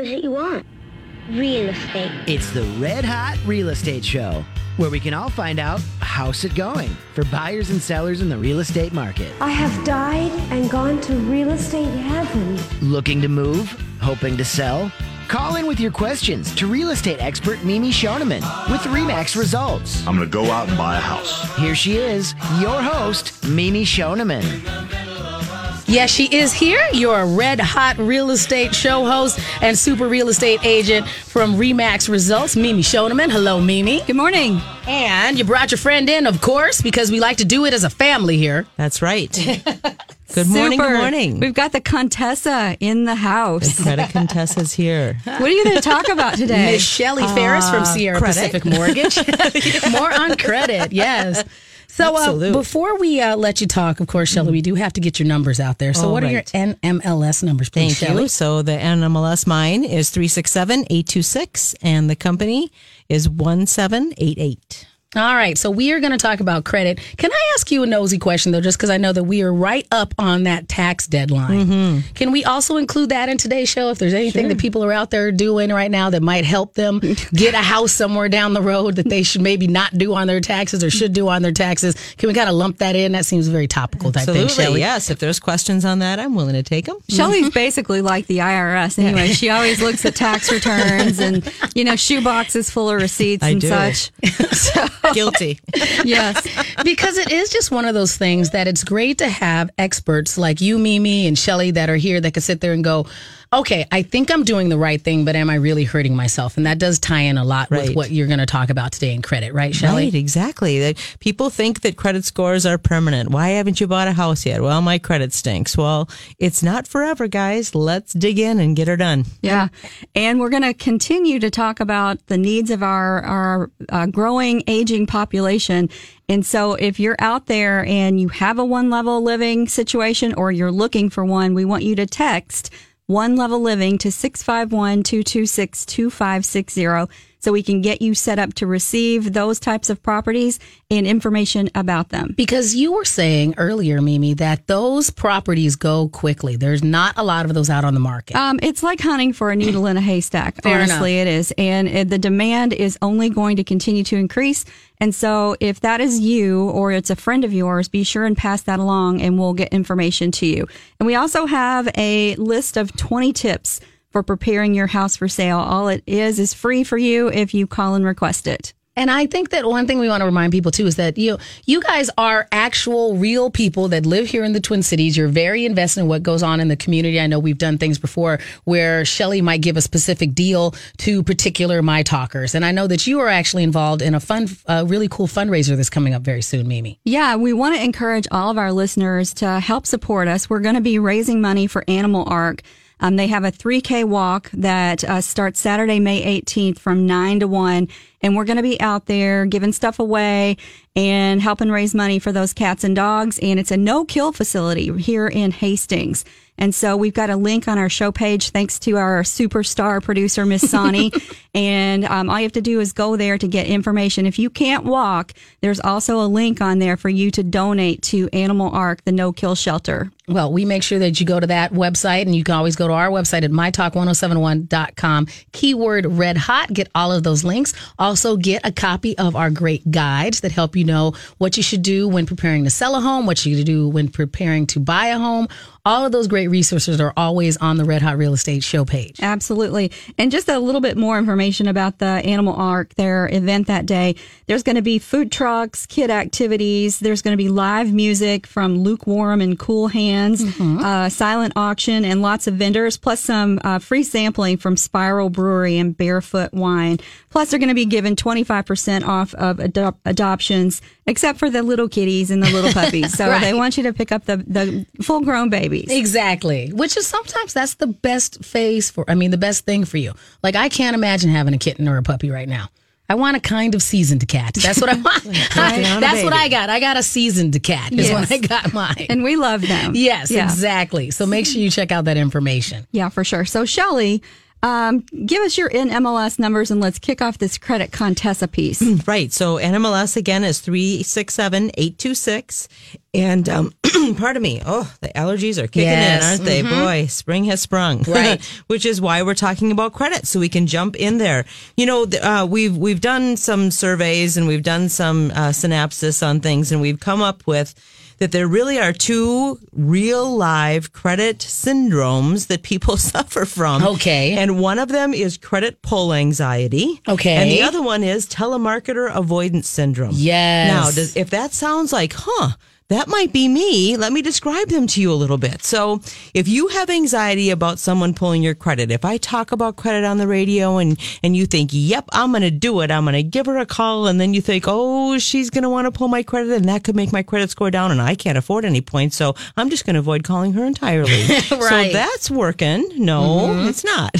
What is it you want? Real estate. It's the Red Hot Real Estate Show, where we can all find out how's it going for buyers and sellers in the real estate market. I have died and gone to real estate heaven. Looking to move? Hoping to sell? Call in with your questions to real estate expert Mimi Shoneman with Remax Results. I'm going to go out and buy a house. Here she is, your host, Mimi Shoneman. Yes, she is here, your red hot real estate show host and super real estate agent from Remax Results, Mimi Shoneman. Hello, Mimi. Good morning. And you brought your friend in, of course, because we like to do it as a family here. That's right. Good morning. Super. Good morning. We've got the Contessa in the house. Credit Contessa's here. What are you going to talk about today? Miss Shelley Ferris from ah, Sierra credit. Pacific Mortgage. More on credit, yes. So uh, before we uh, let you talk, of course, Shelley, we do have to get your numbers out there. So All what are your. NMLS numbers, please, Thank Shelley? you. So the NMLS mine is 367 826, and the company is 1788. All right, so we are going to talk about credit. Can I ask you a nosy question though, just because I know that we are right up on that tax deadline? Mm-hmm. Can we also include that in today's show? If there's anything that people are out there doing right now that might help them get a house somewhere down the road that they should maybe not do on their taxes or should do on their taxes, can we kind of lump that in? That seems very topical type Absolutely. thing, Shelley. Yes. If there's questions on that, I'm willing to take them. Shelly's basically like the IRS anyway. She always looks at tax returns and, you know, shoe boxes full of receipts I and do. such. Guilty. Yes. because it is just one of those things that it's great to have experts like you, Mimi, and Shelly that are here that can sit there and go, okay, I think I'm doing the right thing, but am I really hurting myself? And that does tie in a lot with what you're going to talk about today in credit, right, Shelly? Right, exactly. That people think that credit scores are permanent. Why haven't you bought a house yet? Well, my credit stinks. Well, it's not forever, guys. Let's dig in and get her done. Yeah. And we're going to continue to talk about the needs of our, our uh, growing, aging population. And so if you're out there and you have a one level living situation or you're looking for one, we want you to text one level living to 651 226 2560 so we can get you set up to receive those types of properties and information about them. Because you were saying earlier, Mimi, that those properties go quickly. There's not a lot of those out on the market. Um, it's like hunting for a needle in a haystack. Honestly, it is, and it, the demand is only going to continue to increase. And so, if that is you or it's a friend of yours, be sure and pass that along, and we'll get information to you. And we also have a list of 20 tips for preparing your house for sale. All it is is free for you if you call and request it. And I think that one thing we want to remind people too is that you you guys are actual real people that live here in the Twin Cities. You're very invested in what goes on in the community. I know we've done things before where Shelly might give a specific deal to particular my talkers, and I know that you are actually involved in a fun, a really cool fundraiser that's coming up very soon, Mimi. Yeah, we want to encourage all of our listeners to help support us. We're going to be raising money for Animal Ark. Um, they have a 3K walk that uh, starts Saturday, May 18th from 9 to 1. And we're going to be out there giving stuff away and helping raise money for those cats and dogs. And it's a no kill facility here in Hastings. And so we've got a link on our show page, thanks to our superstar producer, Miss Sonny. and um, all you have to do is go there to get information. If you can't walk, there's also a link on there for you to donate to Animal Ark, the no kill shelter. Well, we make sure that you go to that website and you can always go to our website at mytalk1071.com. Keyword red hot. Get all of those links. Also get a copy of our great guides that help you know what you should do when preparing to sell a home, what you should do when preparing to buy a home. All of those great resources are always on the Red Hot Real Estate show page. Absolutely. And just a little bit more information about the Animal Ark, their event that day. There's going to be food trucks, kid activities. There's going to be live music from Lukewarm and Cool Hands, uh, silent auction, and lots of vendors, plus some uh, free sampling from Spiral Brewery and Barefoot Wine. Plus, they're going to be given 25% off of adop- adoptions, except for the little kitties and the little puppies. So Right. they want you to pick up the, the full grown babies. Exactly. Which is sometimes that's the best phase for, I mean, the best thing for you. Like, I can't imagine having a kitten or a puppy right now. I want a kind of seasoned cat. That's what I want. that's what. I got. I got a seasoned cat. Is Yes. when I got mine. And we love them. yes, Yeah. exactly. So make sure you check out that information. Yeah, for sure. So, Shelly, Um, give us your NMLS numbers and let's kick off this credit contessa piece. Right. So NMLS again is 367826. And um, pardon me. Oh, the allergies are kicking Yes. in, aren't they? Boy, spring has sprung. Right. Which is why we're talking about credit, so we can jump in there. You know, uh, we've we've done some surveys and we've done some uh, synopsis on things, and we've come up with that there really are two real live credit syndromes that people suffer from. Okay. And one of them is credit pull anxiety. Okay. And the other one is telemarketer avoidance syndrome. Yes. Now, does, if that sounds like, huh, that might be me, let me describe them to you a little bit. So, if you have anxiety about someone pulling your credit, if I talk about credit on the radio and, and you think, yep, I'm going to do it, I'm going to give her a call, and then you think, oh, she's going to want to pull my credit, and that could make my credit score down, and I can't afford any points, so I'm just going to avoid calling her entirely. right. So, that's working. No, mm-hmm. it's not.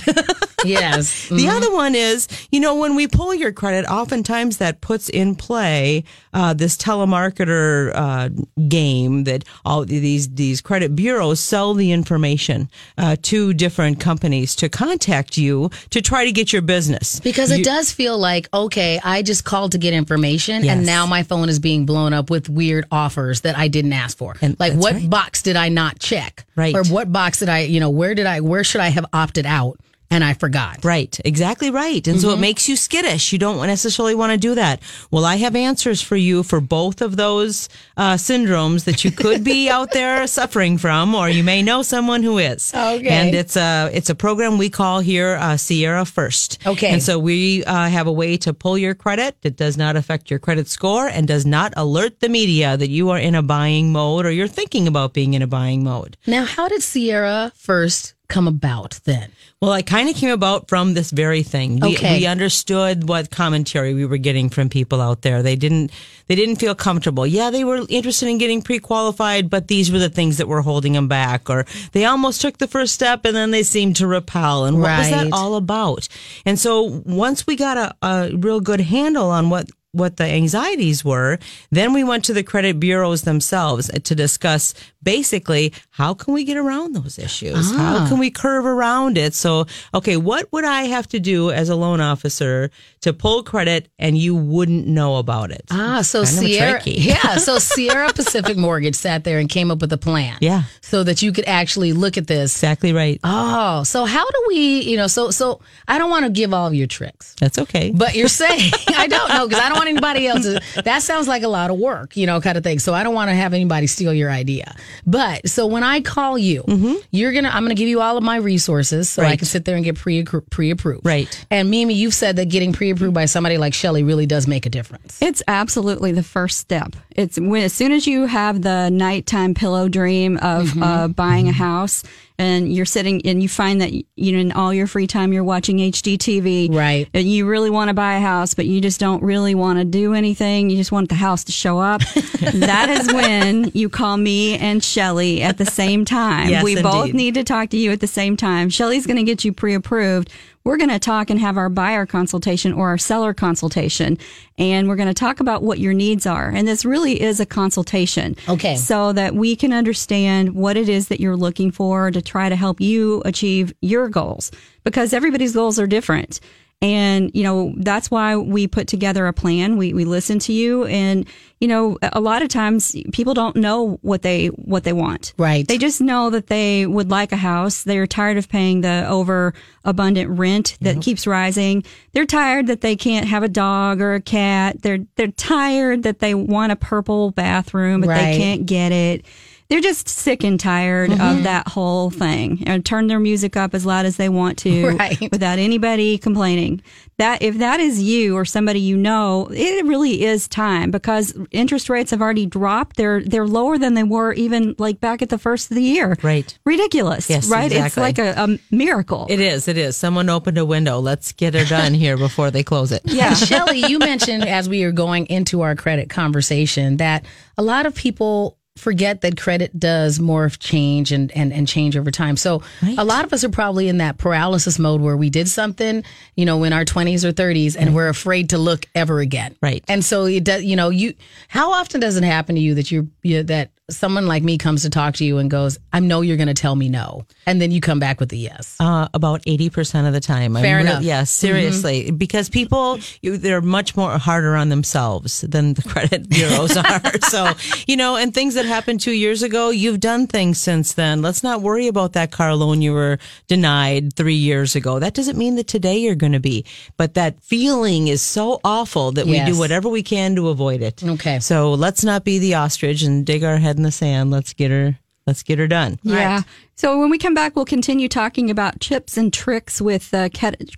Yes. The other one is, you know, when we pull your credit, oftentimes that puts in play uh, this telemarketer uh, game that all these these credit bureaus sell the information uh, to different companies to contact you to try to get your business. Because it does feel like, okay, I just called to get information Yes. and now my phone is being blown up with weird offers that I didn't ask for. And like what right. box did I not check? Right. Or what box did I, you know, where did I, where should I have opted out and I forgot? Right, exactly right. And so it makes you skittish. You don't necessarily want to do that. Well, I have answers for you for both of those uh, syndromes that you could be out there suffering from, or you may know someone who is. Okay. And it's a it's a program we call here uh, Sierra First. Okay. And so we uh, have a way to pull your credit that does not affect your credit score and does not alert the media that you are in a buying mode or you're thinking about being in a buying mode. Now, how did Sierra first come about then? Well, it kind of came about from this very thing. We, Okay. we understood what commentary we were getting from people out there. They didn't they didn't feel comfortable. Yeah, they were interested in getting pre-qualified, but these were the things that were holding them back or they almost took the first step and then they seemed to repel. And what was that all about? And so once we got a, a real good handle on what what the anxieties were, then we went to the credit bureaus themselves to discuss basically how can we get around those issues? How can we curve around it? So, okay, what would I have to do as a loan officer to pull credit and you wouldn't know about it? Ah, so Kind Sierra, yeah, so Sierra Pacific Mortgage sat there and came up with a plan. Yeah. So that you could actually look at this. Exactly right. Oh, so how do we, you know, so, so I don't want to give all of your tricks. That's okay. But you're saying I don't know because I don't want anybody else. That sounds like a lot of work, you know, kind of thing. So I don't want to have anybody steal your idea. But so when I call you, you're gonna I'm gonna give you all of my resources so I Mm-hmm. Can sit there and get pre pre approved. Right. And Mimi, you've said that getting pre approved by somebody like Shelly really does make a difference. It's absolutely the first step. It's when as soon as you have the nighttime pillow dream of uh, buying a house, and you're sitting and you find that you know in all your free time you're watching HGTV, Right. And you really want to buy a house, but you just don't really want to do anything. You just want the house to show up. that is when you call me and Shelly at the same time. Yes, we both need to talk to you at the same time. Shelly's going to get you pre-approved. We're going to talk and have our buyer consultation or our seller consultation. And we're going to talk about what your needs are. And this really is a consultation. Okay. So that we can understand what it is that you're looking for to try to help you achieve your goals because everybody's goals are different. And, you know, that's why we put together a plan. We, we listen to you. And, you know, a lot of times people don't know what they, what they want. Right. They just know that they would like a house. They're tired of paying the over abundant rent that keeps rising. They're tired that they can't have a dog or a cat. They're, they're tired that they want a purple bathroom, but Right. they can't get it. They're just sick and tired of mm-hmm. that whole thing and turn their music up as loud as they want to Right. without anybody complaining. That if that is you or somebody you know, it really is time because interest rates have already dropped. They're they're lower than they were even like back at the first of the year. Right. Ridiculous. Yes, right? It's like a, a miracle. It is. It is. Someone opened a window. Let's get her done here before they close it. Yeah, Shelly, you mentioned as we are going into our credit conversation that a lot of people forget that credit does morph change and, and, and change over time. So a lot of us are probably in that paralysis mode where we did something, you know, in our 20s or 30s and we're afraid to look ever again. Right. And so it does, you know, you, how often does it happen to you that you're, you, that someone like me comes to talk to you and goes, I know you're going to tell me no. And then you come back with a yes. Uh, about 80% of the time. I'm Fair real- enough. Mm-hmm. Yes, seriously. Because people, you, they're much more harder on themselves than the credit bureaus are. So, you know, and things that happened two years ago, you've done things since then. Let's not worry about that car loan you were denied three years ago. That doesn't mean that today you're going to be. But that feeling is so awful that we do whatever we can to avoid it. Okay. So let's not be the ostrich and dig our head in the sand. Let's get her, let's get her done. Yeah. So when we come back, we'll continue talking about tips and tricks with uh,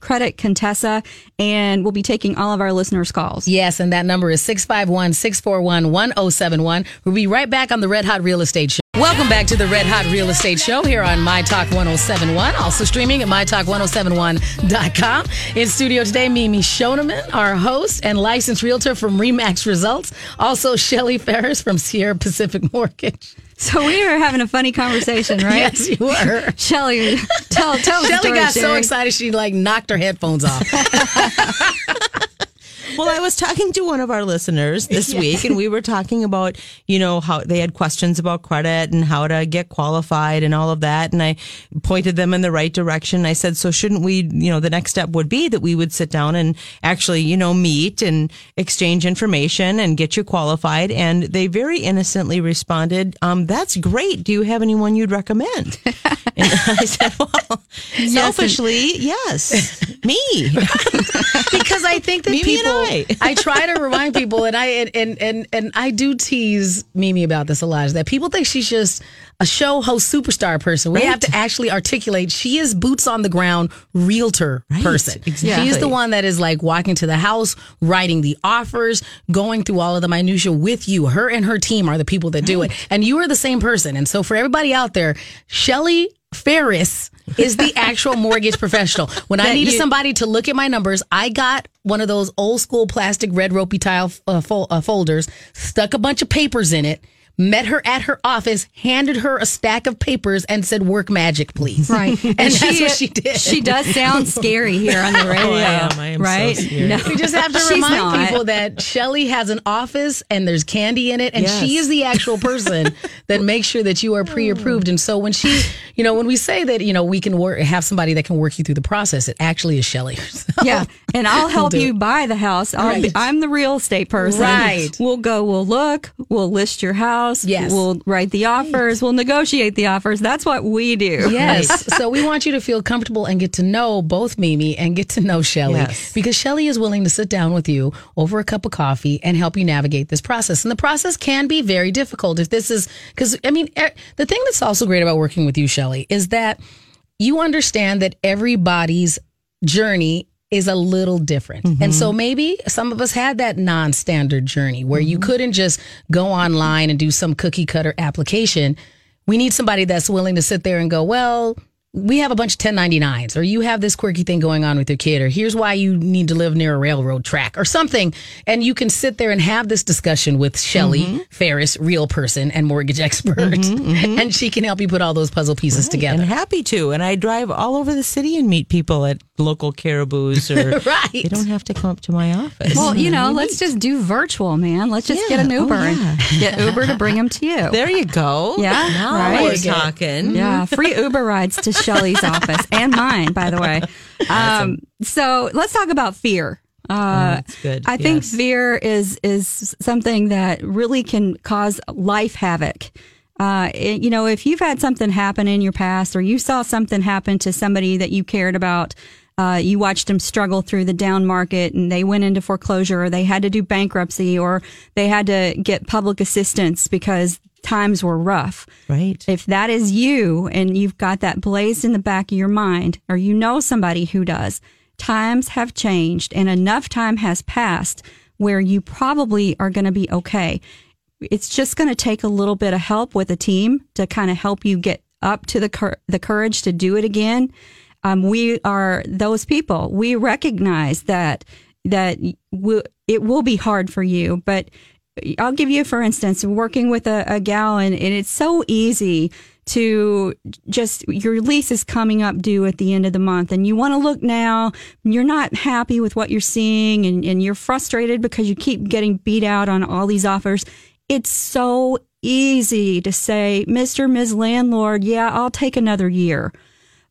Credit Contessa, and we'll be taking all of our listeners' calls. Yes, and that number is 651 641 1071. We'll be right back on the Red Hot Real Estate Show. Welcome back to the Red Hot Real Estate Show here on My Talk 1071, also streaming at MyTalk1071.com. In studio today, Mimi Shoneman, our host and licensed realtor from Remax Results. Also, Shelly Ferris from Sierra Pacific Mortgage. So we were having a funny conversation, right? Yes, you were. Shelly, tell tell Shelly got so excited she like knocked her headphones off. Well, I was talking to one of our listeners this week, and we were talking about, you know, how they had questions about credit and how to get qualified and all of that. And I pointed them in the right direction. I said, so shouldn't we, you know, the next step would be that we would sit down and actually, you know, meet and exchange information and get you qualified. And they very innocently responded, um, that's great. Do you have anyone you'd recommend? and I said, well, selfishly, yes, me. because I think that and people, I. I. try to remind people, and I and, and and I do tease Mimi about this a lot. Is that people think she's just a show host superstar person? We Right. have to actually articulate she is boots on the ground realtor Right, person. exactly. She's the one that is like walking to the house, writing the offers, going through all of the minutia with you. Her and her team are the people that do it, and you are the same person. And so for everybody out there, Shelly Ferris is the actual mortgage professional. When I needed you- somebody to look at my numbers, I got one of those old school plastic red ropey tile uh, fol- uh, folders, stuck a bunch of papers in it, met her at her office, handed her a stack of papers, and said, "Work magic, please." Right. and that's what she did. She does sound scary here on the radio. Oh, I am. I am so right? scared. No. We just have to remind not. people that Shelly has an office and there's candy in it, and Yes. she is the actual person that makes sure that you are pre-approved. And so when she, you know, when we say that, you know, we can work, have somebody that can work you through the process, it actually is Shelly. herself. Yeah, and I'll help you it. buy the house. I'll be, Right. I'm the real estate person. Right. We'll go. We'll look. We'll list your house. Yes. We'll write the offers. We'll negotiate the offers. That's what we do. Yes. so we want you to feel comfortable and get to know both Mimi and get to know Shelly Yes. because Shelly is willing to sit down with you over a cup of coffee and help you navigate this process. And the process can be very difficult if this is because I mean the thing that's also great about working with you, Shelly, is that you understand that everybody's journey is a little different. And so mm-hmm. maybe some of us had that non-standard journey where you mm-hmm. couldn't just go online and do some cookie cutter application. We need somebody that's willing to sit there and go, well, we have a bunch of 1099s or you have this quirky thing going on with your kid or here's why you need to live near a railroad track or something and you can sit there and have this discussion with Shelly mm-hmm. Ferris real person and mortgage expert mm-hmm, mm-hmm. and she can help you put all those puzzle pieces together And happy to. And I drive all over the city and meet people at local caribous or Right. they don't have to come up to my office. Well, you know, let's just do virtual, man. Let's just get an Yeah. Oh, Uber yeah. and get Uber to bring them to you. there you go. Yeah, Now right. we're talking. Yeah, free Uber rides to Shelly's office and mine, by the way. Um, so let's talk about fear. Uh, that's good. I think fear is is something that really can cause life havoc. Uh, it- you know, if you've had something happen in your past, or you saw something happen to somebody that you cared about, uh, you watched them struggle through the down market, and they went into foreclosure, or they had to do bankruptcy, or they had to get public assistance because times were rough. Right. If that is you and you've got that blazed in the back of your mind, or you know somebody who does, times have changed and enough time has passed where you probably are going to be okay. It's just going to take a little bit of help with a team to kind of help you get up to the cour- the courage to do it again. Um, we are those people. We recognize that that w- it will be hard for you, but I'll give you, for instance, working with a, a gal, and, and it's so easy to just your lease is coming up due at the end of the month, and you want to look now. You're not happy with what you're seeing, and, and you're frustrated because you keep getting beat out on all these offers. it's so easy to say, Mr. Ms. Landlord, yeah, I'll take another year.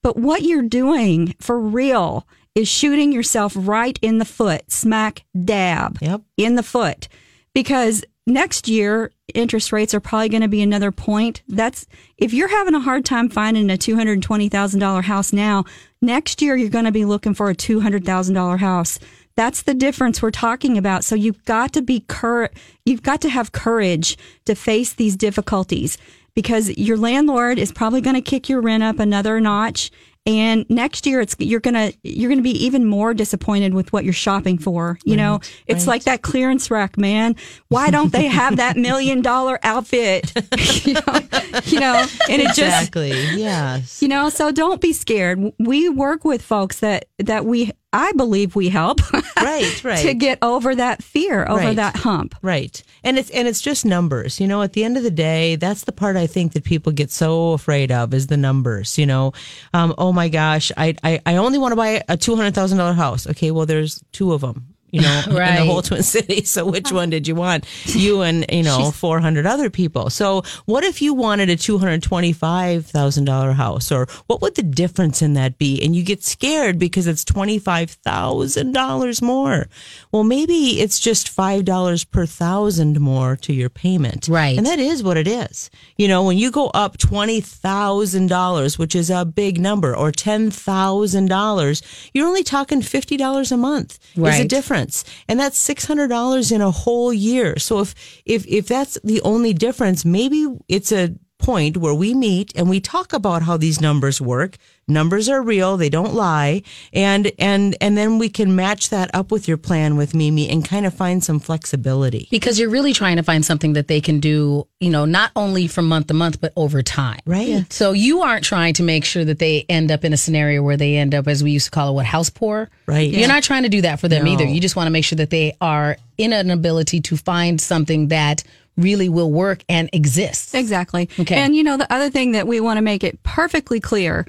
But what you're doing for real is shooting yourself right in the foot, smack dab Yep. in the foot. Because next year, interest rates are probably going to be another point. That's if you're having a hard time finding a $220,000 house now, next year you're going to be looking for a $200,000 house. That's the difference we're talking about. So you've got to be cur- you've got to have courage to face these difficulties because your landlord is probably going to kick your rent up another notch and next year it's you're going to you're to be even more disappointed with what you're shopping for. You know, it's like that clearance rack, man. Why don't they have that million dollar outfit? you, know, you know, and it just Exactly. Yes. you know, so don't be scared. We work with folks that that we I believe we help Right. Right. to get over that fear, over Right. that hump. Right. And it's and it's just numbers. You know, at the end of the day, that's the part I think that people get so afraid of is the numbers, you know. Um, oh my gosh, I I, I only want to buy a two hundred thousand dollar house. Okay, well there's two of them. You know, right. in the whole Twin Cities. So which one did you want? You and you know four hundred other people. So what if you wanted a two hundred twenty five thousand dollar house, or what would the difference in that be? And you get scared because it's twenty five thousand dollars more. Well, maybe it's just five dollars per thousand more to your payment. Right. And that is what it is. You know, when you go up twenty thousand dollars, which is a big number, or ten thousand dollars, you're only talking fifty dollars a month. Is the Right. Difference, and that's six hundred dollars in a whole year. So if if if that's the only difference, maybe it's a point where we meet and we talk about how these numbers work. Numbers are real; they don't lie, and and and then we can match that up with your plan with Mimi and kind of find some flexibility. because you're really trying to find something that they can do, you know, not only from month to month, but over time. Right. Yeah. So you aren't trying to make sure that they end up in a scenario where they end up, as we used to call it, what, house poor? Right. You're not trying to do that for them No. either. You just want to make sure that they are in an ability to find something that really will work and exists. Exactly. Okay. And you know, the other thing that we want to make it perfectly clear,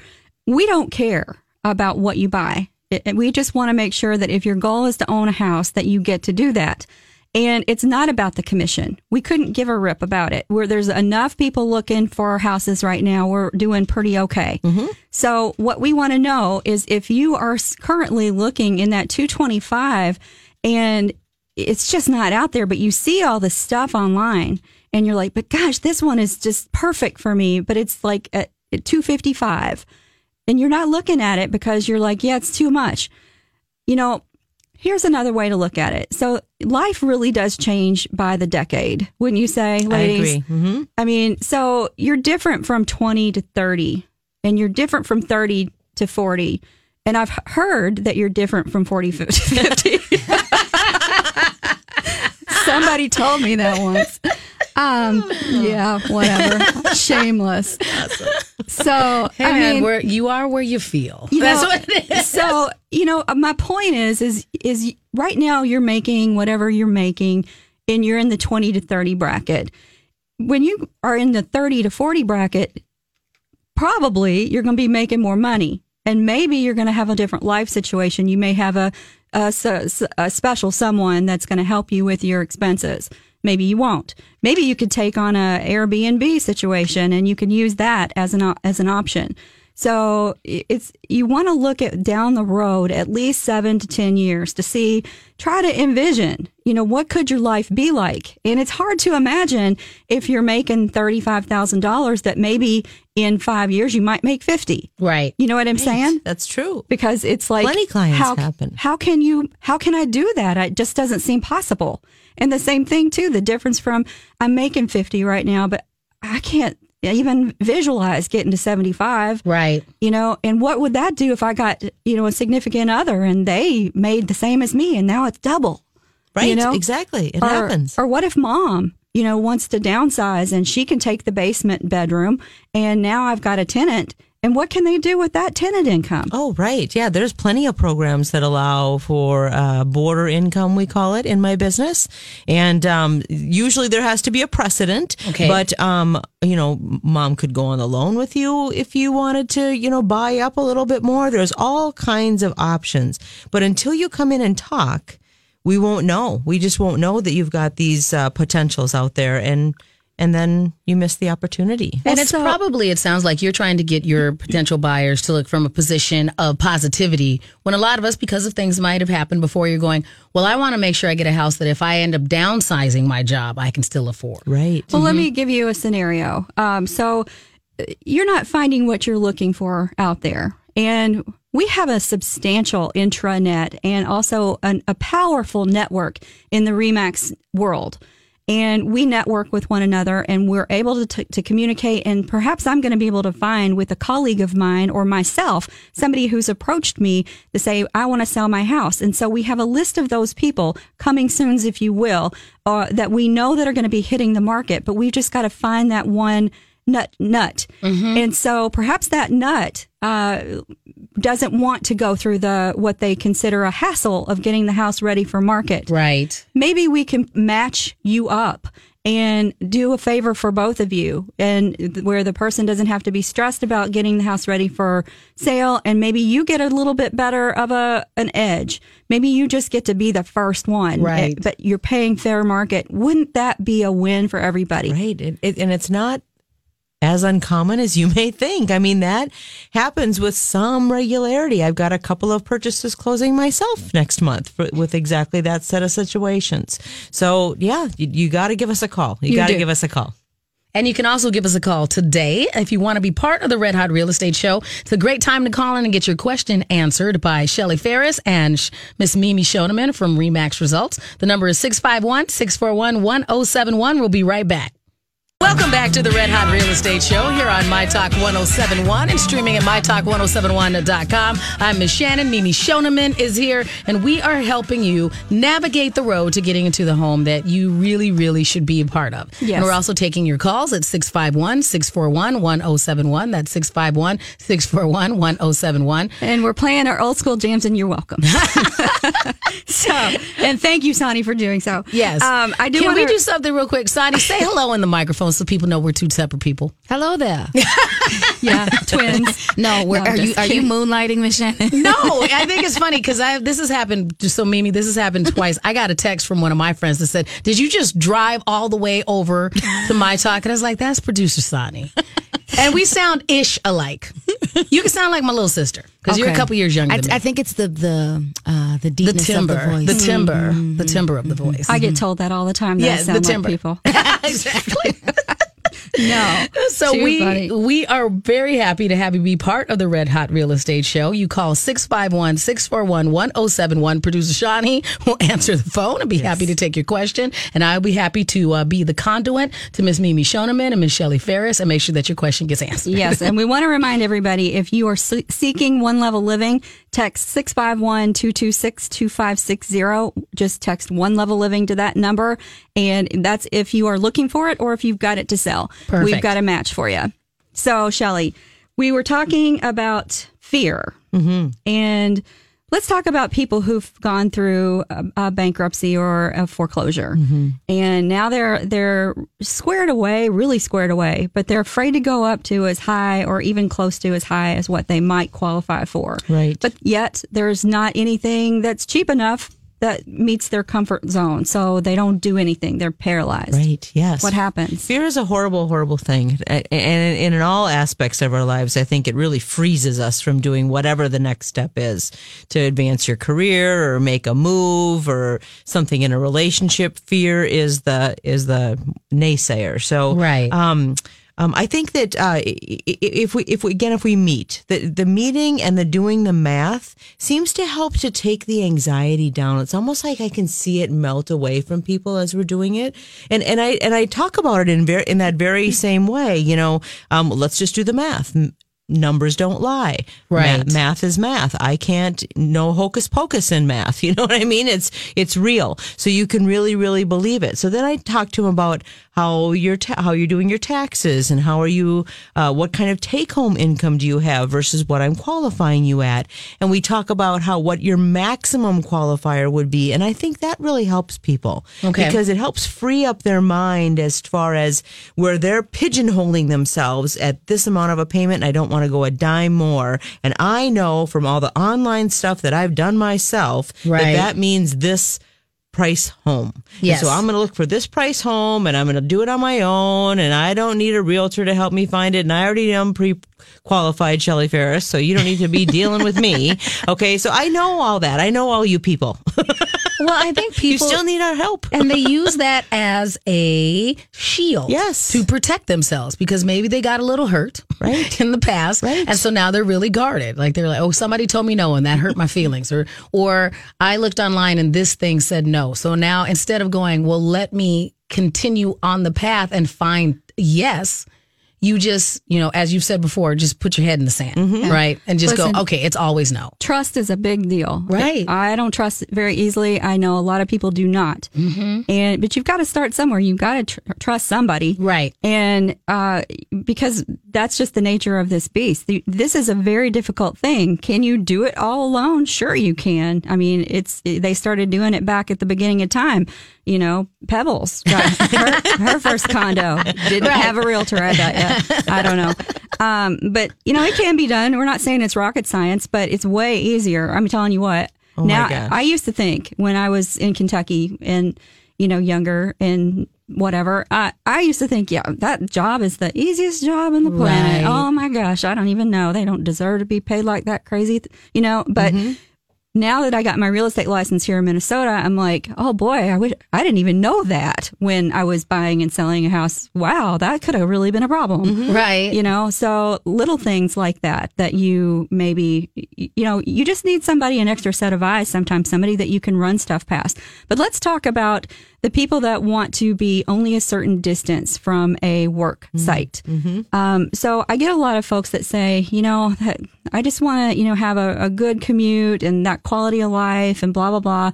we don't care about what you buy. It- we just want to make sure that if your goal is to own a house, that you get to do that. And it's not about the commission. We couldn't give a rip about it. Where there's enough people looking for houses right now, we're doing pretty okay. Mm-hmm. So what we want to know is if you are currently looking in that 225 and it's just not out there, but you see all this stuff online and you're like, but gosh, this one is just perfect for me, but it's like at, at 255 and you're not looking at it because you're like, yeah, it's too much. You know, here's another way to look at it. So life really does change by the decade, wouldn't you say, ladies? I agree. hmm I mean, so you're different from 20 to 30, and you're different from 30 to 40. And I've heard that you're different from 40 to 50. Somebody told me that once. Um, yeah, whatever. Shameless. So, Hey, I man, mean, where you are where you feel. you That's know, what it is. So, you know, my point is, is, is right now you're making whatever you're making and you're in the 20 to 30 bracket. When you are in the 30 to 40 bracket, probably you're going to be making more money and maybe you're going to have a different life situation. You may have a, a, a special someone that's going to help you with your expenses. Maybe you won't. Maybe you could take on a Airbnb situation and you can use that as an, as an option. So it's you want to look at down the road at least seven to ten years to see, try to envision, you know, what could your life be like? And it's hard to imagine if you're making thirty five thousand dollars that maybe in five years you might make fifty. Right. You know what I'm saying? That's true. Because it's like Plenty clients how, happen. How can you? How can I do that? It just doesn't seem possible. And the same thing too. The difference from I'm making fifty right now, but I can't even visualize getting to seventy five Right. you know and what would that do if i got you know a significant other and they made the same as me and now it's double Right. You know? Exactly. It or, happens. or what if mom you know wants to downsize and she can take the basement bedroom and now i've got a tenant and what can they do with that tenant income Oh, right. Yeah, there's plenty of programs that allow for uh, boarder income, we call it in my business. And um, usually there has to be a precedent. Okay. But, um, you know, mom could go on the loan with you if you wanted to, you know, buy up a little bit more. There's all kinds of options. But until you come in and talk, we won't know. We just won't know that you've got these uh, potentials out there, and and then you miss the opportunity. And it's probably, it sounds like you're trying to get your potential buyers to look from a position of positivity when a lot of us, because of things might have happened before, you're going, well, I want to make sure I get a house that if I end up downsizing my job, I can still afford. Right. Well, let me give you a scenario. Um, so uh, you're not finding what you're looking for out there. And we have a substantial intranet and also an, a powerful network in the REMAX world. And we network with one another and we're able to, t- to communicate. And perhaps I'm going to be able to find with a colleague of mine or myself, somebody who's approached me to say, I want to sell my house. And so we have a list of those people coming soon, if you will, uh, that we know that are going to be hitting the market, but we've just got to find that one nut nut. And so perhaps that nut uh, doesn't want to go through the what they consider a hassle of getting the house ready for market. Right. Maybe we can match you up and do a favor for both of you and where the person doesn't have to be stressed about getting the house ready for sale and maybe you get a little bit better of a an edge maybe you just get to be the first one Right. but you're paying fair market wouldn't that be a win for everybody Right. It, it, and it's not as uncommon as you may think. I mean, that happens with some regularity. I've got a couple of purchases closing myself next month for, with exactly that set of situations. So, yeah, you, you got to give us a call. You, You got to give us a call. And you can also give us a call today if you want to be part of the Red Hot Real Estate Show. It's a great time to call in and get your question answered by Shelly Ferris and Miss Mimi Shoneman from Remax Results. The number is 651 641 1071. We'll be right back. Welcome back to the Red Hot Real Estate Show here on My Talk 1071 and streaming at MyTalk1071.com. I'm Miss Shannon. Mimi Shoneman is here, and we are helping you navigate the road to getting into the home that you really, really should be a part of. Yes. And we're also taking your calls at 651 641 1071. That's 651 641 1071. and we're playing our old school jams and you're welcome so and thank you sonny for doing so Yes. um, i do Can we do something real quick? Sonny, say hello in the microphone so people know we're two separate people. Hello there. yeah twins No, where, No, are you are you moonlighting, Miss Shannon? No, I think it's funny because I this has happened. So Mimi, this has happened twice. I got a text from one of my friends that said, "Did you just drive all the way over to my talk?" And I was like, "That's producer Sonny," and we sound ish alike. You can sound like my little sister because you're a couple years younger I, than me. I think it's the the uh, the the deepness timbre, of the voice. the timbre, the timbre of the voice. i get told that all the time that Yeah, I the sound like timbre. people exactly. No So Too we funny. we are very happy to have you be part of the Red Hot Real Estate Show. You call 651-641-1071. Producer Shawnee will answer the phone and be happy to take your question. And I'll be happy to uh, be the conduit to Miss Mimi Shoneman and Miss Shelley Ferris and make sure that your question gets answered. Yes, and we want to remind everybody if you are se- seeking one level living, text 651 226 2560. Just text one level living to that number. And that's if you are looking for it or if you've got it to sell. Perfect. We've got a match for you. So, Shelly, we were talking about fear. Mm-hmm. And let's talk about people who've gone through a, a bankruptcy or a foreclosure. And now they're they're squared away, really squared away, but they're afraid to go up to as high or even close to as high as what they might qualify for. Right. But yet there's not anything that's cheap enough that meets their comfort zone. So they don't do anything. They're paralyzed. Right. Yes. What happens? Fear is a horrible, horrible thing. And in all aspects of our lives, I think it really freezes us from doing whatever the next step is to advance your career or make a move or something in a relationship. Fear is the, is the naysayer. So, Right. um, um, I think that uh, if we, if we again, if we meet, the the meeting and the doing the math seems to help to take the anxiety down. It's almost like I can see it melt away from people as we're doing it, and and I and I talk about it in very in that very same way. You know, um, let's just do the math. Numbers don't lie. Right. Ma- math is math. I can't no hocus pocus in math. You know what I mean? It's it's real. So you can really really believe it. So then I talk to him about how you're ta- how you're doing your taxes and how are you uh, what kind of take home income do you have versus what I'm qualifying you at. And we talk about how what your maximum qualifier would be. And I think that really helps people Okay. because it helps free up their mind as far as where they're pigeonholing themselves at this amount of a payment. And I don't want to go a dime more. And I know from all the online stuff that I've done myself Right. that that means this price home. And so I'm going to look for this price home and I'm going to do it on my own and I don't need a realtor to help me find it. And I already am pre qualified Shelley Ferris. So you don't need to be dealing with me. Okay. So I know all that. I know all you people. Well, I think you people still need our help. and they use that as a shield Yes. to protect themselves because maybe they got a little hurt Right. in the past Right. and so now they're really guarded like they're like oh somebody told me no and that hurt my feelings or or I looked online and this thing said no so now instead of going well let me continue on the path and find yes you just you know as you've said before just put your head in the sand right and just Listen. go okay it's always no Trust is a big deal. Right. I don't trust very easily. I know a lot of people do not. Mm-hmm. And but you've got to start somewhere. You've got to tr- trust somebody. right And uh, because that's just the nature of this beast. The- This is a very difficult thing. Can you do it all alone? Sure, you can. I mean, it's they started doing it back at the beginning of time. You know, Pebbles got her, her first condo. Didn't have a realtor. I bet. yet. I don't know. Um, but you know, it can be done. We're not saying it's rocket science, but it's way easier. I'm telling you what. Oh now. I used to think when I was in Kentucky and you know younger and whatever, I I used to think, yeah, that job is the easiest job in the planet. Right. Oh my gosh, I don't even know. They don't deserve to be paid like that crazy, th- you know. But Mm-hmm. Now that I got my real estate license here in Minnesota, I'm like, oh boy, I wish I didn't even know that when I was buying and selling a house. Wow, that could have really been a problem. Mm-hmm. Right. You know so little things like that that you maybe you know you just need somebody an extra set of eyes sometimes somebody that you can run stuff past. But let's talk about the people that want to be only a certain distance from a work site um, so i get a lot of folks that say you know that i just want to you know have a, a good commute and that quality of life and blah blah blah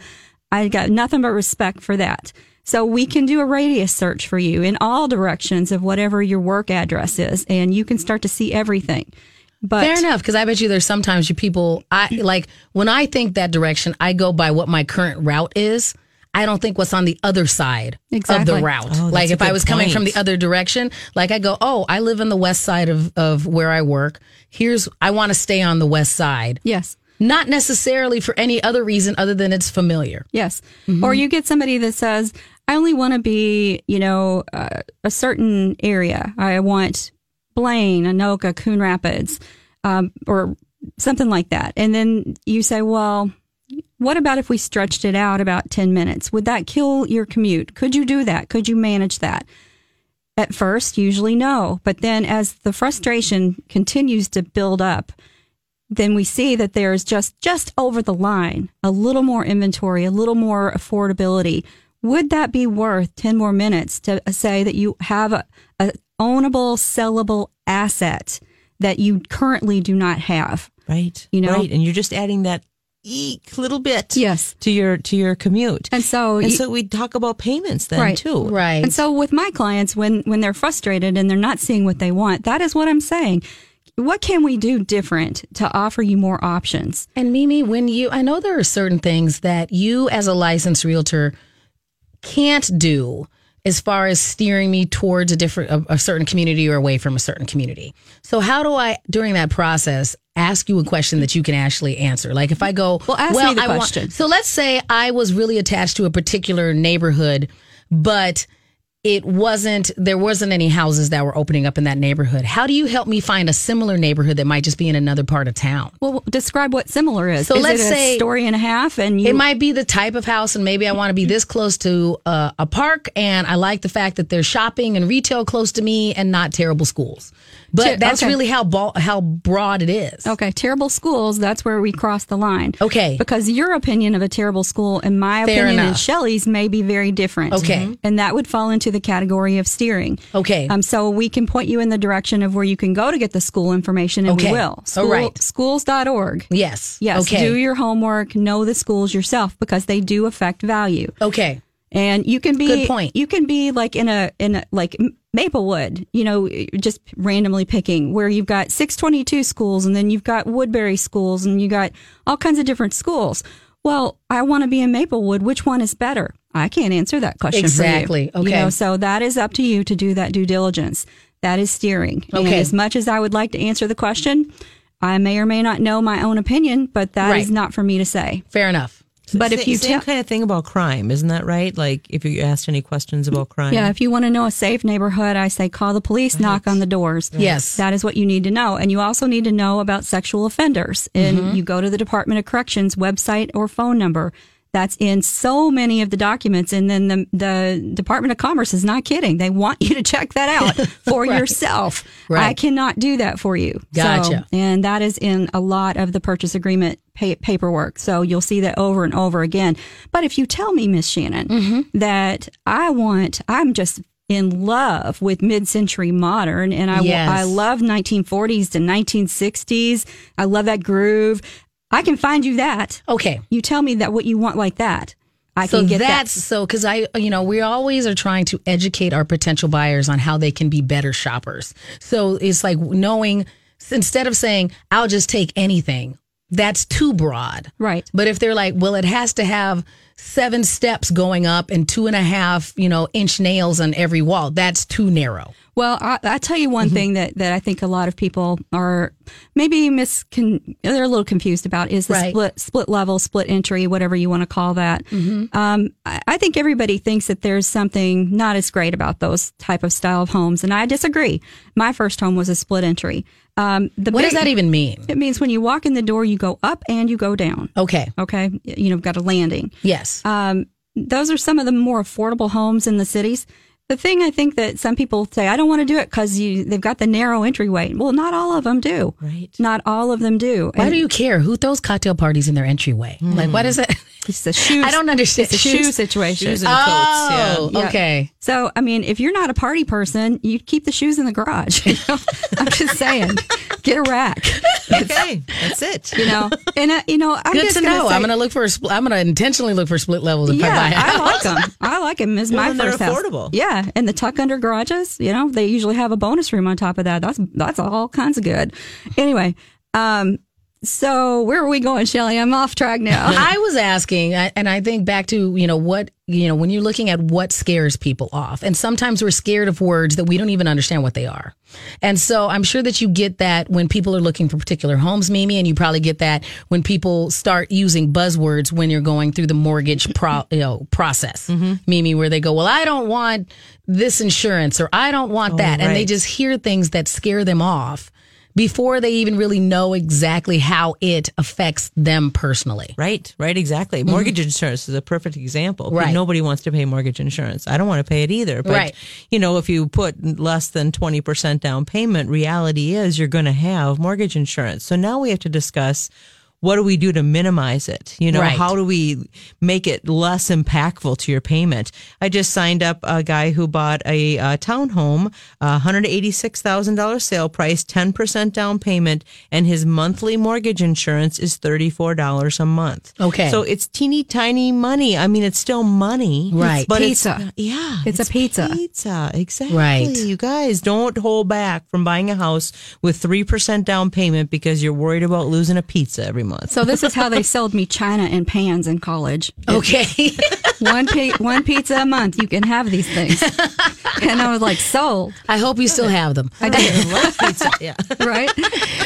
i got nothing but respect for that so we can do a radius search for you in all directions of whatever your work address is, and you can start to see everything. But Fair enough, because I bet you there's sometimes you people I like when I think that direction, I go by what my current route is. I don't think what's on the other side of the route. Oh, like if I good was coming from the other direction, like I go, oh, I live in the west side of of where I work. Here's I want to stay on the west side, yes, not necessarily for any other reason other than it's familiar. yes. Or you get somebody that says, "I only want to be, you know, uh, a certain area. I want Blaine, Anoka, Coon Rapids, um, or something like that." And then you say, "Well." What about if we stretched it out about 10 minutes? Would that kill your commute? Could you do that? Could you manage that? At first, usually no. But then as the frustration continues to build up, then we see that there's just just over the line a little more inventory, a little more affordability. Would that be worth 10 more minutes to uh, say that you have a, a ownable, sellable asset that you currently do not have? Right. You know? right. And you're just adding that eek little bit Yes. to your to your commute. And so, And you- so we talk about payments then Right. too. Right. And so with my clients, when when they're frustrated and they're not seeing what they want, that is what I'm saying. What can we do different to offer you more options? And Mimi, when you, I know there are certain things that you as a licensed realtor can't do as far as steering me towards a different, a, a certain community or away from a certain community. So how do I, during that process, ask you a question that you can actually answer? Like if I go, Well, ask me the I want- question. so let's say I was really attached to a particular neighborhood, but it wasn't there wasn't any houses that were opening up in that neighborhood. How do you help me find a similar neighborhood that might just be in another part of town? Well, describe what similar is. So is let's it a say- story and a half, and you It might be the type of house, and maybe I want to be this close to uh, a park, and I like the fact that there's shopping and retail close to me, and not terrible schools. But Ti- that's okay. really how ball, how broad it is. Okay, terrible schools, that's where we cross the line. Okay. Because your opinion of a terrible school and my Fair opinion and enough. Shelley's may be very different. Okay. And that would fall into the category of steering. Okay. Um, so we can point you in the direction of where you can go to get the school information and Okay. we will. All School, right. Schools.org. Yes. Yes. Okay. Do your homework, know the schools yourself because they do affect value. okay. And you can be Good point. You can be like in a in a, like Maplewood, you know, just randomly picking where you've got 622 schools and then you've got Woodbury schools and you got all kinds of different schools. Well, I want to be in Maplewood. Which one is better? I can't answer that question. Exactly. For you. You Okay. know, so that is up to you to do that due diligence. That is steering. And Okay. as much as I would like to answer the question, I may or may not know my own opinion, but that is Right. not for me to say. Fair enough. But if you same tell, kind of thing about crime, isn't that right? Like if you asked any questions about crime, yeah, if you want to know a safe neighborhood, I say call the police, knock on the doors. Yes. That is what you need to know. And you also need to know about sexual offenders. And mm-hmm. you go to the Department of Corrections website or phone number. That's in so many of the documents. And then the, the Department of Commerce is not kidding. They want you to check that out for yourself. Right. I cannot do that for you. So- Gotcha. and that is in a lot of the purchase agreement pa- paperwork. So you'll see that over and over again. But if you tell me, Miss Shannon, Mm-hmm. that I want, I'm just in love with mid-century modern and I, Yes. I love 1940s to 1960s. I love that groove. I can find you that. Okay. You tell me that what you want like that. I So can get that's that. so because I, you know, we always are trying to educate our potential buyers on how they can be better shoppers. So it's like knowing instead of saying, I'll just take anything, that's too broad. Right. But if they're like, well, it has to have seven steps going up and two and a half, you know, inch nails on every wall, that's too narrow. Well, I, I tell you Mm-hmm. one thing that, that I think a lot of people are maybe miscon they're a little confused about is the Right. split split level, split entry, whatever you want to call that. Mm-hmm. Um, I, I think everybody thinks that there's something not as great about those type of style of homes, and I disagree. My first home was a split entry. Um, the What does that even mean? It means when you walk in the door, you go up and you go down. Okay. Okay, you know, got a landing Yes. um, those are some of the more affordable homes in the cities. The thing I think that some people say, I don't want to do it because you they've got the narrow entryway. Well, not all of them do. Right. Not all of them do. why And do you care? Who throws cocktail parties in their entryway? Like, what is that? It's a shoe. I don't understand. It's a shoe Shoes? situation. Shoes and coats. Oh, Yeah. okay. So, I mean, if you're not a party person, you keep the shoes in the garage. You know? I'm just saying, get a rack. Okay, that's it. You know, and uh, you know, I'm Good just to gonna know. say- I'm gonna look for. A split, I'm gonna intentionally look for split levels if I buy Yeah, I house. like them. I like them. Is my and they're first house. affordable. Yeah, and the tuck under garages. You know, they usually have a bonus room on top of that. That's that's all kinds of good. Anyway, um, so where are we going, Shelly? I'm off track now. I was asking, and I think back to you know what you know when you're looking at what scares people off, and sometimes we're scared of words that we don't even understand what they are, and so I'm sure that you get that when people are looking for particular homes, Mimi, and you probably get that when people start using buzzwords when you're going through the mortgage pro, you know, process, mm-hmm. Mimi, where they go, well, I don't want this insurance or I don't want oh, that, and they just hear things that scare them off. Before they even really know exactly how it affects them personally. Right, right, exactly. Mortgage insurance is a perfect example. Mm-hmm. Right. Nobody wants to pay mortgage insurance. I don't want to pay it either. But, Right. you know, if you put less than 20% down payment, reality is you're going to have mortgage insurance. So now we have to discuss what do we do to minimize it? You know, Right. how do we make it less impactful to your payment? I just signed up a guy who bought a, uh townhome, uh, $186,000 sale price, 10% down payment, and his monthly mortgage insurance is $34 a month. Okay. So it's teeny tiny money. I mean, it's still money. Right. But Pizza. It's, yeah. It's a pizza. Pizza. Exactly. Right. You guys don't hold back from buying a house with 3% down payment because you're worried about losing a pizza every month. So this is how they sold me china and pans in college. Okay. one pi- one pizza a month, you can have these things. And I was like, sold, I hope you still have them. I did, love pizza. Yeah. right?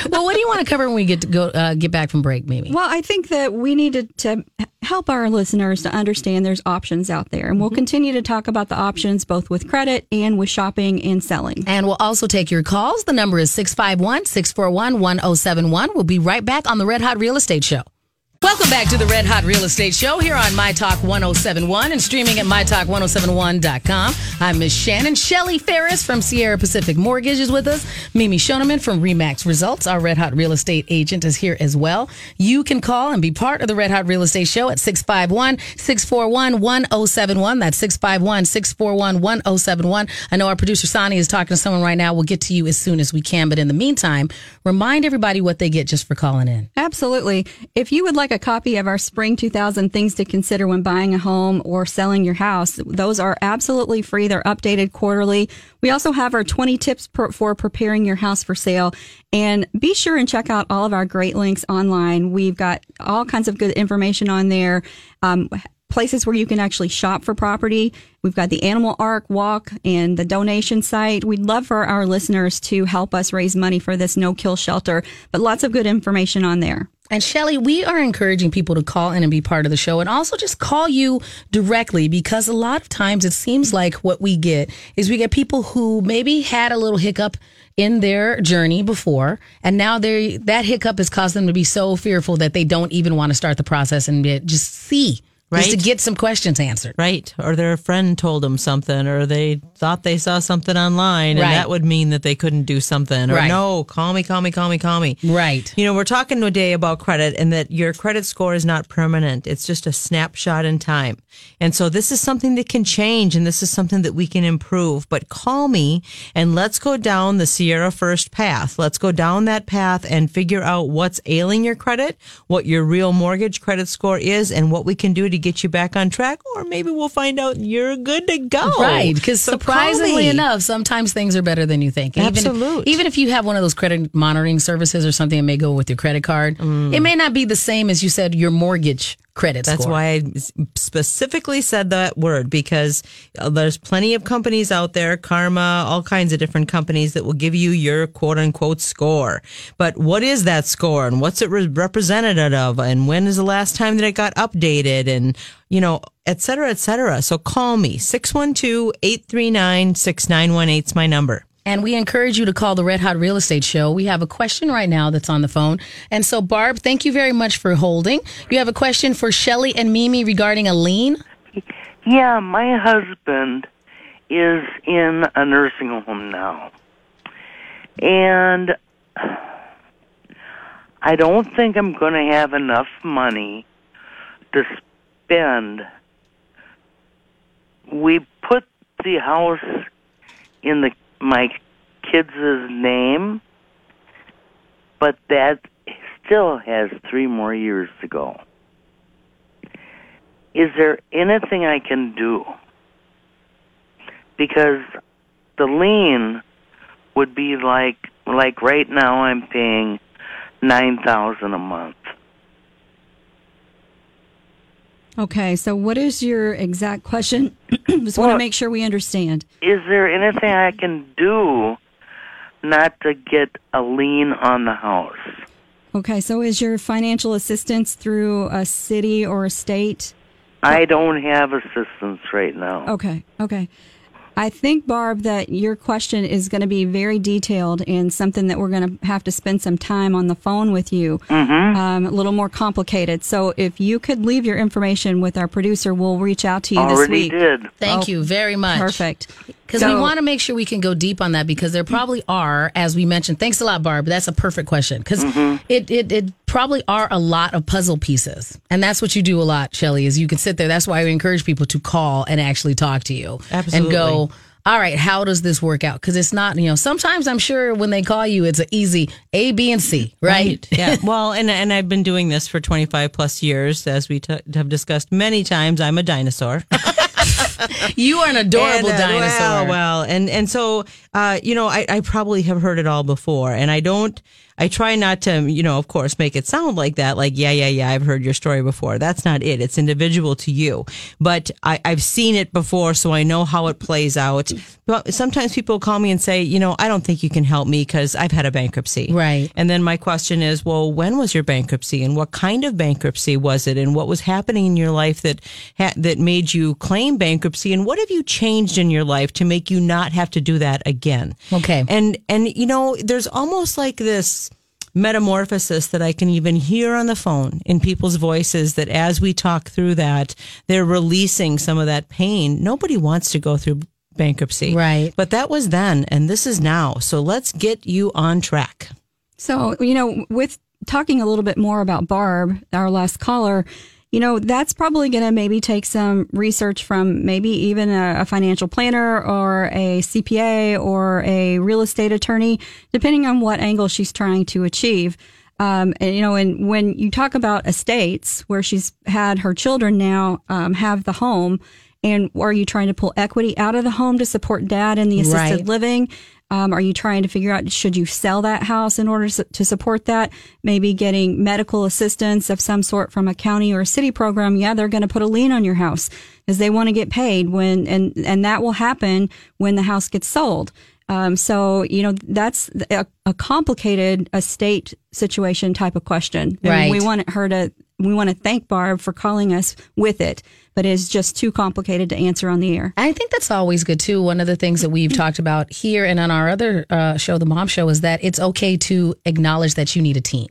Well, what do you want to cover when we get to go uh, get back from break, Maybe. Well, I think that we needed to help our listeners to understand there's options out there. And we'll mm-hmm. continue to talk about the options both with credit and with shopping and selling. And we'll also take your calls. The number is 651 641 1071. We'll be right back on the Red Hot Real Estate Show. Welcome back to the Red Hot Real Estate Show here on My Talk 1071 and streaming at MyTalk1071.com. I'm Miss Shannon. Shelley Ferris from Sierra Pacific Mortgage is with us. Mimi Shoneman from Remax Results, our Red Hot Real Estate agent, is here as well. You can call and be part of the Red Hot Real Estate Show at 651 641 1071. That's 651 641 1071. I know our producer Sonny is talking to someone right now. We'll get to you as soon as we can. But in the meantime, remind everybody what they get just for calling in. Absolutely. If you would like a copy of our Spring 2000 Things to Consider when buying a home or selling your house, those are absolutely free. They're updated quarterly. We also have our 20 tips per, for preparing your house for sale. And be sure and check out all of our great links online. We've got all kinds of good information on there. Um, places where you can actually shop for property. We've got the Animal Ark Walk and the donation site. We'd love for our listeners to help us raise money for this no kill shelter, but lots of good information on there. And Shelly, we are encouraging people to call in and be part of the show and also just call you directly because a lot of times it seems like what we get is we get people who maybe had a little hiccup in their journey before and now they that hiccup has caused them to be so fearful that they don't even want to start the process and just see just to get some questions answered. Right. Or their friend told them something, or they thought they saw something online, and that would mean that they couldn't do something. Or Right. no, call me, call me, call me, call me. Right. You know, we're talking today about credit and that your credit score is not permanent. It's just a snapshot in time. And so this is something that can change and this is something that we can improve. But call me and let's go down the Sierra First path. Let's go down that path and figure out what's ailing your credit, what your real mortgage credit score is, and what we can do to get you back on track. Or maybe we'll find out you're good to go. Right, because So surprisingly enough, sometimes things are better than you think. Even if- Even if you have one of those credit monitoring services or something that may go with your credit card, it mm. may not be the same as you said your mortgage credit That's score. why I specifically said that word because uh, there's plenty of companies out there, Karma, all kinds of different companies that will give you your quote unquote score. But what is that score and what's it re- representative of? And when is the last time that it got updated? And, you know, et cetera, et cetera. So call me 612 839 6918 is my number. And we encourage you to call the Red Hot Real Estate Show. We have a question right now that's on the phone. And so, Barb, thank you very much for holding. You have a question for Shelly and Mimi regarding a lien? Yeah, my husband is in a nursing home now. And I don't think I'm going to have enough money to spend. We put the house in the my kids' name, but that still has three more years to go is there anything I can do? Because the lien would be like like right now I'm paying nine thousand a month. Okay, so what is your exact question? Just want to make sure we understand. Is there anything I can do not to get a lien on the house? Okay, so is your financial assistance through a city or a state? I don't have assistance right now. Okay, okay. I think, Barb, that your question is going to be very detailed and something that we're going to have to spend some time on the phone with you. Mm-hmm. Um, a little more complicated. So if you could leave your information with our producer, we'll reach out to you this Already week. did. Thank Oh, you very much. Perfect. Because we want to make sure we can go deep on that because there probably are, as we mentioned. Thanks a lot, Barb. That's a perfect question because mm-hmm. it, it it probably are a lot of puzzle pieces, and that's what you do a lot, Shelly. Is you can sit there. That's why we encourage people to call and actually talk to you Absolutely. and go. All right, how does this work out? Because it's not, you know, sometimes I'm sure when they call you, it's an easy A, B, and C, right? yeah. Well, and and I've been doing this for 25 plus years, as we t- have discussed many times. I'm a dinosaur. You are an adorable And, uh, dinosaur. Well, well, and and so uh, you know, I, I probably have heard it all before, and I don't. I try not to, you know, of course, make it sound like that. Like, yeah, yeah, yeah, I've heard your story before. That's not it. It's individual to you. But I, I've seen it before, so I know how it plays out. But sometimes people call me and say, you know, I don't think you can help me because I've had a bankruptcy. Right. And then my question is, well, when was your bankruptcy, and what kind of bankruptcy was it, and what was happening in your life that ha- that made you claim bankruptcy, and what have you changed in your life to make you not have to do that again? Okay. And and you know, there's almost like this metamorphosis that I can even hear on the phone in people's voices that as we talk through that, they're releasing some of that pain. Nobody wants to go through bankruptcy. Right. But that was then and this is now. So let's get you on track. So, you know, with talking a little bit more about Barb, our last caller, you know, that's probably going to maybe take some research from maybe even a, a financial planner or a CPA or a real estate attorney, depending on what angle she's trying to achieve. Um, and, you know, and when you talk about estates where she's had her children now um, have the home, and are you trying to pull equity out of the home to support dad in the assisted Right. living? Um, are you trying to figure out should you sell that house in order to to support that? Maybe getting medical assistance of some sort from a county or a city program. Yeah, they're going to put a lien on your house because they want to get paid when, and, and that will happen when the house gets sold. Um, so, you know, that's a, a complicated estate situation type of question. Right. we want her to, we want to thank Barb for calling us with it, but it's just too complicated to answer on the air. I think that's always good too. One of the things that we've talked about here and on our other uh, show, the Mom Show, is that it's okay to acknowledge that you need a team.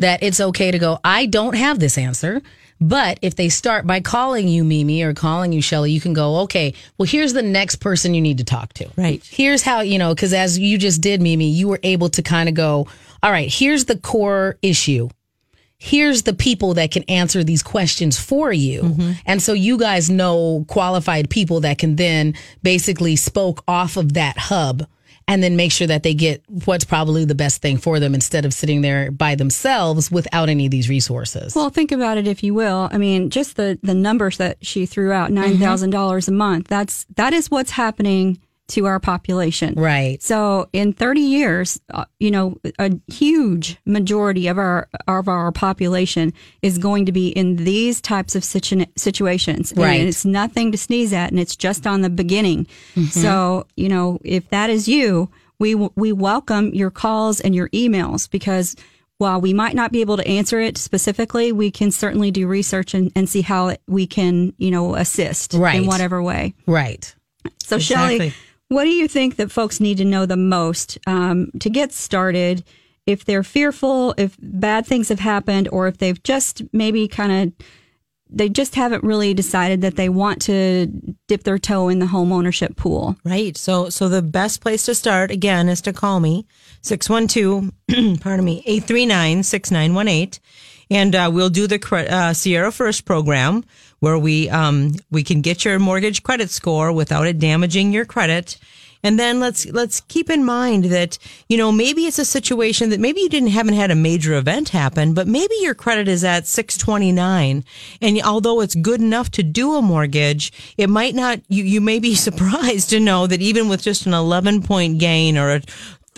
That it's okay to go, I don't have this answer. But if they start by calling you Mimi or calling you Shelly, you can go, okay, well, here's the next person you need to talk to. Right. Here's how, you know, because as you just did, Mimi, you were able to kind of go, all right, here's the core issue here's the people that can answer these questions for you. Mm-hmm. And so you guys know qualified people that can then basically spoke off of that hub and then make sure that they get what's probably the best thing for them instead of sitting there by themselves without any of these resources. Well, think about it if you will. I mean, just the the numbers that she threw out, mm-hmm. nine dollars a month. That's that is what's happening to our population. right. So in 30 years, uh, you know, a huge majority of our of our population is going to be in these types of situ- situations. Right. And it's nothing to sneeze at and it's just on the beginning. So, you know, if that is you, we we welcome your calls and your emails because while we might not be able to answer it specifically, we can certainly do research and, and see how we can, you know, assist Right. in whatever way. Right. So, Exactly. Shelley, what do you think that folks need to know the most um, to get started? If they're fearful, if bad things have happened, or if they've just maybe kind of they just haven't really decided that they want to dip their toe in the home ownership pool. Right. So so the best place to start again is to call me 612 pardon me 839-6918 and uh, we'll do the uh, Sierra First program where we um we can get your mortgage credit score without it damaging your credit. And then let's let's keep in mind that you know maybe it's a situation that maybe you didn't haven't had a major event happen, but maybe your credit is at 629 and although it's good enough to do a mortgage, it might not you you may be surprised to know that even with just an 11 point gain or a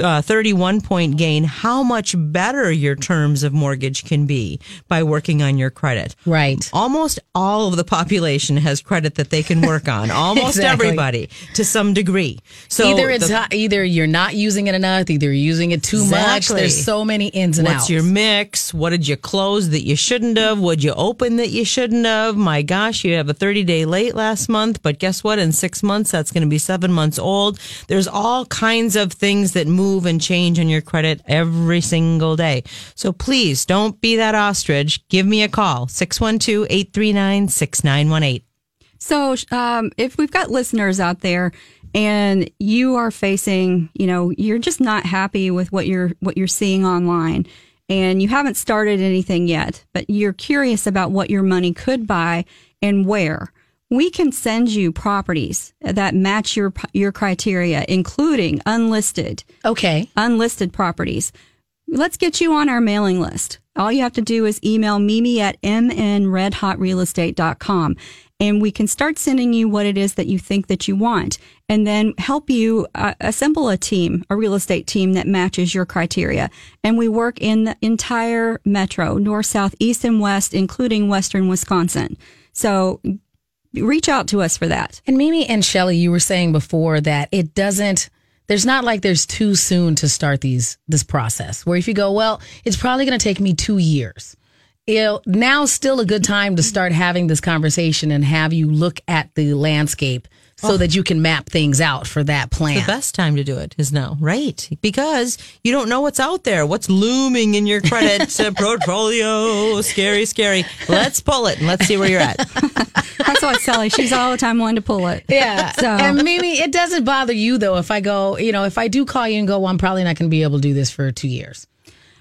uh, 31 point gain, how much better your terms of mortgage can be by working on your credit. Right. Almost all of the population has credit that they can work on. Almost Exactly. everybody to some degree. So either it's the- not, either you're not using it enough, either you're using it too much. There's so many ins and What's outs. What's your mix? What did you close that you shouldn't have? Would you open that you shouldn't have? My gosh, you have a 30 day late last month, but guess what? In six months, that's going to be seven months old. There's all kinds of things that move and change on your credit every single day. So please don't be that ostrich. Give me a call, 612 839 6918. So, um, if we've got listeners out there and you are facing, you know, you're just not happy with what you're what you're seeing online, and you haven't started anything yet, but you're curious about what your money could buy and where. We can send you properties that match your your criteria, including unlisted okay. unlisted properties. Let's get you on our mailing list. All you have to do is email Mimi at mnredhotrealestate.com and we can start sending you what it is that you think that you want and then help you uh, assemble a team, a real estate team that matches your criteria. And we work in the entire metro, north, south, east, and west, including western Wisconsin. So reach out to us for that. And Mimi and Shelly, you were saying before that it doesn't. There's not like there's too soon to start these this process. Where if you go, well, it's probably going to take me two years. You know, now's still a good time to start having this conversation and have you look at the landscape so that you can map things out for that plan. The best time to do it is now, right? Because you don't know what's out there, what's looming in your credit uh, portfolio. Scary, scary. Let's pull it and let's see where you're at. That's why Sally, she's all the time wanting to pull it. Yeah. So- and Mimi, it doesn't bother you though if I go, you know, if I do call you and go, well, I'm probably not going to be able to do this for two years.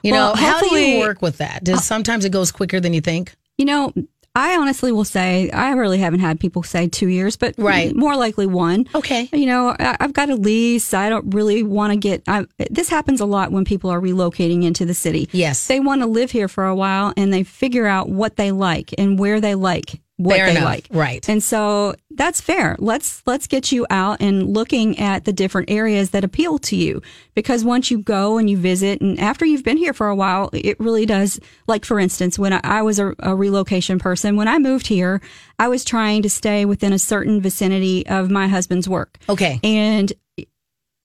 You Well, know, how do you work with that? Does sometimes it goes quicker than you think? You know, I honestly will say I really haven't had people say two years, but Right. more likely one. Okay. You know, I, I've got a lease. I don't really want to get. I, this happens a lot when people are relocating into the city. Yes. they want to live here for a while and they figure out what they like and where they like what Fair they enough. like. Right. And so that's fair. Let's let's get you out and looking at the different areas that appeal to you because once you go and you visit and after you've been here for a while, it really does like for instance, when I, I was a, a relocation person, when I moved here, I was trying to stay within a certain vicinity of my husband's work. Okay. And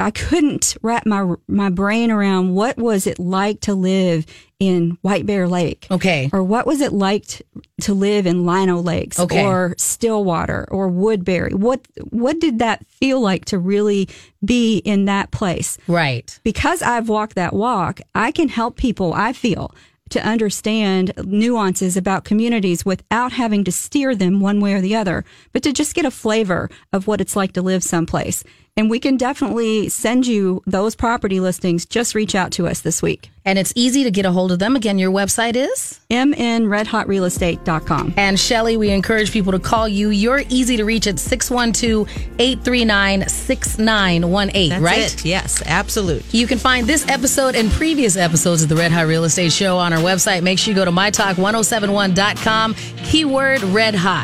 I couldn't wrap my my brain around what was it like to live in White Bear Lake. Okay. Or what was it like t- to live in Lino Lakes Okay. or Stillwater or Woodbury? What what did that feel like to really be in that place? Right. Because I've walked that walk, I can help people, I feel, to understand nuances about communities without having to steer them one way or the other, but to just get a flavor of what it's like to live someplace. And we can definitely send you those property listings. Just reach out to us this week. And it's easy to get a hold of them. Again, your website is? mnredhotrealestate.com. And Shelly, we encourage people to call you. You're easy to reach at 612 839 6918, right? it. Yes, absolute. You can find this episode and previous episodes of the Red Hot Real Estate Show on our website. Make sure you go to mytalk1071.com, keyword red hot.